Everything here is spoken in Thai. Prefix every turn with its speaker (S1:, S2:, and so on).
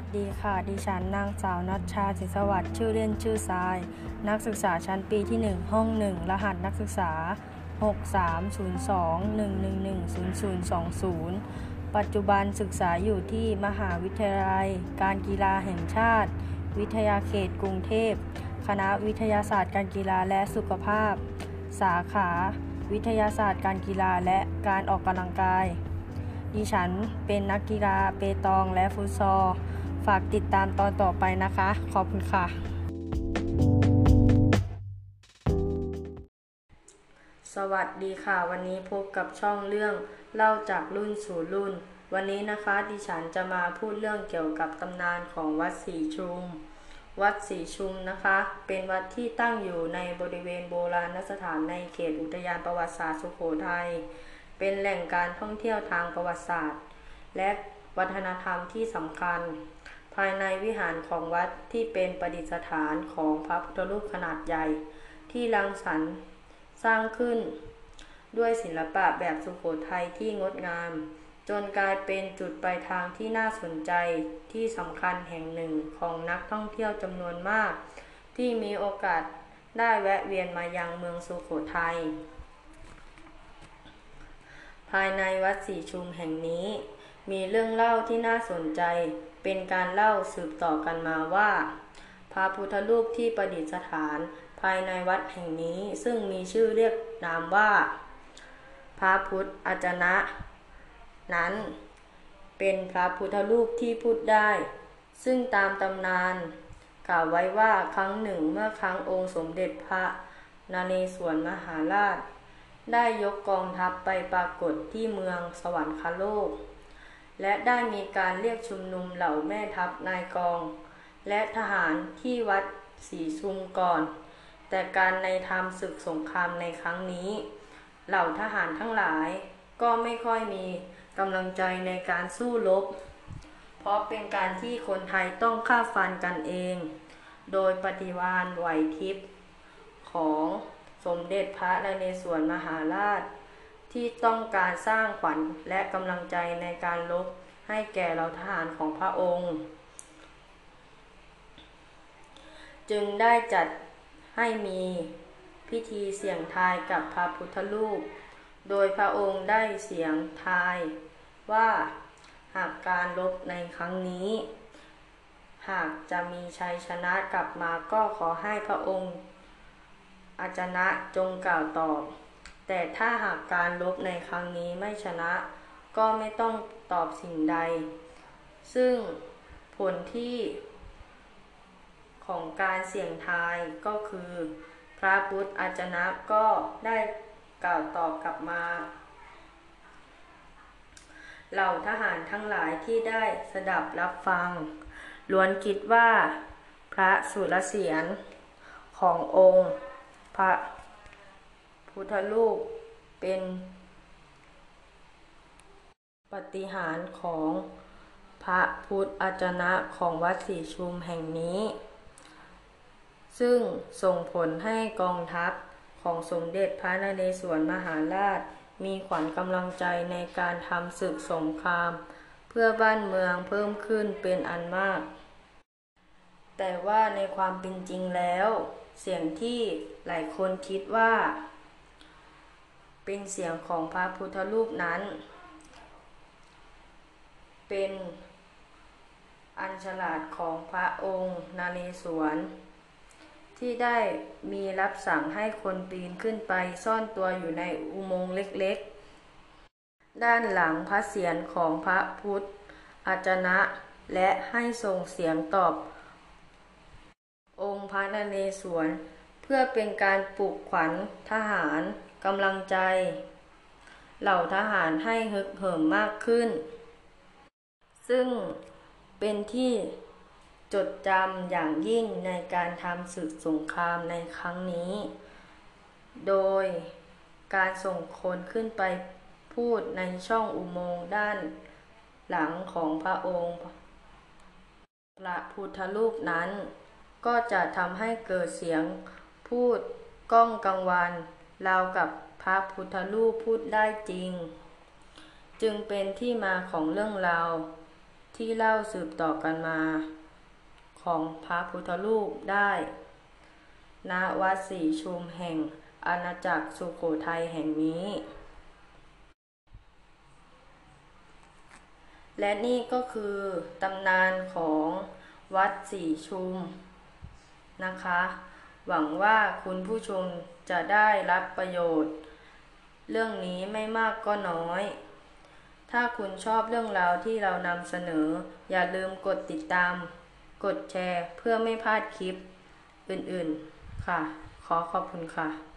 S1: วัสดีค่ะ ดิฉันนางสาวนัชชาศิสวัสดิ์ชื่อเล่นชื่อทราย นักศึกษาชั้นปีที่ 1 ห้อง 1 รหัสนักศึกษา 6302-111-0020 ปัจจุบันศึกษาอยู่ที่มหาวิทยาลัย การกีฬาแห่งชาติ วิทยาเขตกรุงเทพ คณะวิทยาศาสตร์การกีฬาและสุขภาพ สาขา วิทยาศาสตร์การกีฬาและการออกกำลังกายดิฉันเป็นนักกีฬาเปตองและฟุตซอล ฝากติดตามตอนต่อไปนะคะ ขอบคุณค่ะ สวัสดีค่ะ วันนี้พบกับช่องเรื่องเล่าจากรุ่นสู่รุ่น วันนี้นะคะดิฉันจะมาพูดเรื่องเกี่ยวกับตำนานของวัดศรีชุม วัดศรีชุมนะคะ เป็นวัดที่ตั้งอยู่ในบริเวณโบราณสถานในเขตอุทยานประวัติศาสตร์สุโขทัยเป็นแหล่งการท่องเที่ยวทางประวัติศาสตร์ และวัฒนธรรมที่สำคัญายในวิหารของวัดที่เป็นประดิษฐานของพระพุทธรูปขนาดใหญ่ ที่รังสรรค์สร้างขึ้น ด้วยศิลปะแบบสุโขทัยที่งดงาม จนกลายเป็นจุดปลายทางที่น่าสนใจที่สำคัญแห่งหนึ่งของนักท่องเที่ยวจำนวนมาก ที่มีโอกาสได้แวะเวียนมายังเมืองสุโขทัยภายในวัดศรีชุมแห่งนี้ มีเรื่องเล่าที่น่าสนใจ เป็นการเล่าสืบต่อกันมาว่า พระพุทธรูปที่ประดิษฐานภายในวัดแห่งนี้ซึ่งมีชื่อเรียกนามว่า พระพุทธอาจนะ นั้น เป็นพระพุทธรูปที่พูดได้ ซึ่งตามตำนาน กล่าวไว้ว่าครั้งหนึ่งเมื่อครั้งองค์สมเด็จพระนาเรศวรมหาราช ได้ยกกองทัพไปปรากฏที่เมืองสวรรคโลก และได้มีการเรียกชุมนุมเหล่าแม่ทัพนายกอง และทหารที่วัดศรีชุมก่อน แต่การในทำศึกสงครามในครั้งนี้ เหล่าทหารทั้งหลายก็ไม่ค่อยมีกำลังใจในการสู้รบ เพราะเป็นการที่คนไทยต้องฆ่าฟันกันเอง โดยปฏิวานไหวทิพย์ของสมเด็จพระนเรศวรมหาราช ที่ต้องการสร้างขวัญและกำลังใจในการรบให้แก่เราทหารของพระองค์ จึงได้จัดให้มีพิธีเสี่ยงทายกับพระพุทธรูป โดยพระองค์ได้เสียงทายว่าหากการรบในครั้งนี้ หากจะมีชัยชนะกลับมาก็ขอให้พระองค์อาจนะจงกล่าวตอบ แต่ถ้าหากการรบในครั้งนี้ไม่ชนะ ก็ไม่ต้องตอบสิ่งใด ซึ่งผลที่ของการเสี่ยงทายก็คือ พระพุทธอาจนะก็ได้กล่าวตอบกลับมา เหล่าทหารทั้งหลายที่ได้สดับรับฟัง ล้วนคิดว่า พระสุรเสียรขององค์ พระ พุทธรูปเป็นปฏิหารของพระพุทธอาจนะของวัดศรีชุมแห่งนี้ ซึ่งส่งผลให้กองทัพของสมเด็จพระนเรศวรมหาราช มีขวัญกำลังใจในการทำศึกสงคราม เพื่อบ้านเมืองเพิ่มขึ้นเป็นอันมาก แต่ว่าในความเป็นจริงแล้ว เสียงที่หลายคนคิดว่า เป็นเสียงของพระพุทธรูปนั้น เป็นอัญฉลาดของพระองค์นาเรศวร ที่ได้มีรับสั่งให้คนปีนขึ้นไปซ่อนตัวอยู่ในอุโมงค์เล็กๆ ด้านหลังพระเศียรของพระพุทธอาจนะและให้ส่งเสียงตอบ องค์พระนเรศวร เพื่อเป็นการปลุกขวัญทหาร กำลังใจ เหล่าทหารให้ฮึกเหิมมากขึ้น ซึ่งเป็นที่จดจำอย่างยิ่งในการทำศึกสงครามในครั้งนี้ โดยการส่งคนขึ้นไปพูดในช่องอุโมงค์ด้านหลังของพระองค์ พระพุทธรูปนั้น ก็จะทำให้เกิดเสียงพูดก้องกังวาน เรากับพระพุทธรูปพูดได้จริง จึงเป็นที่มาของเรื่องราวที่เล่าสืบต่อกันมา ของพระพุทธรูปได้ณวัดศรีชุมแห่งอาณาจักรสุโขทัยแห่งนี้ และนี่ก็คือตำนานของวัดศรีชุมนะคะ หวังว่าคุณผู้ชมจะได้รับประโยชน์ เรื่องนี้ไม่มากก็น้อย ถ้าคุณชอบเรื่องราวที่เรานำเสนอ อย่าลืมกดติดตาม กดแชร์เพื่อไม่พลาดคลิปอื่นๆ ค่ะ ขอขอบคุณค่ะ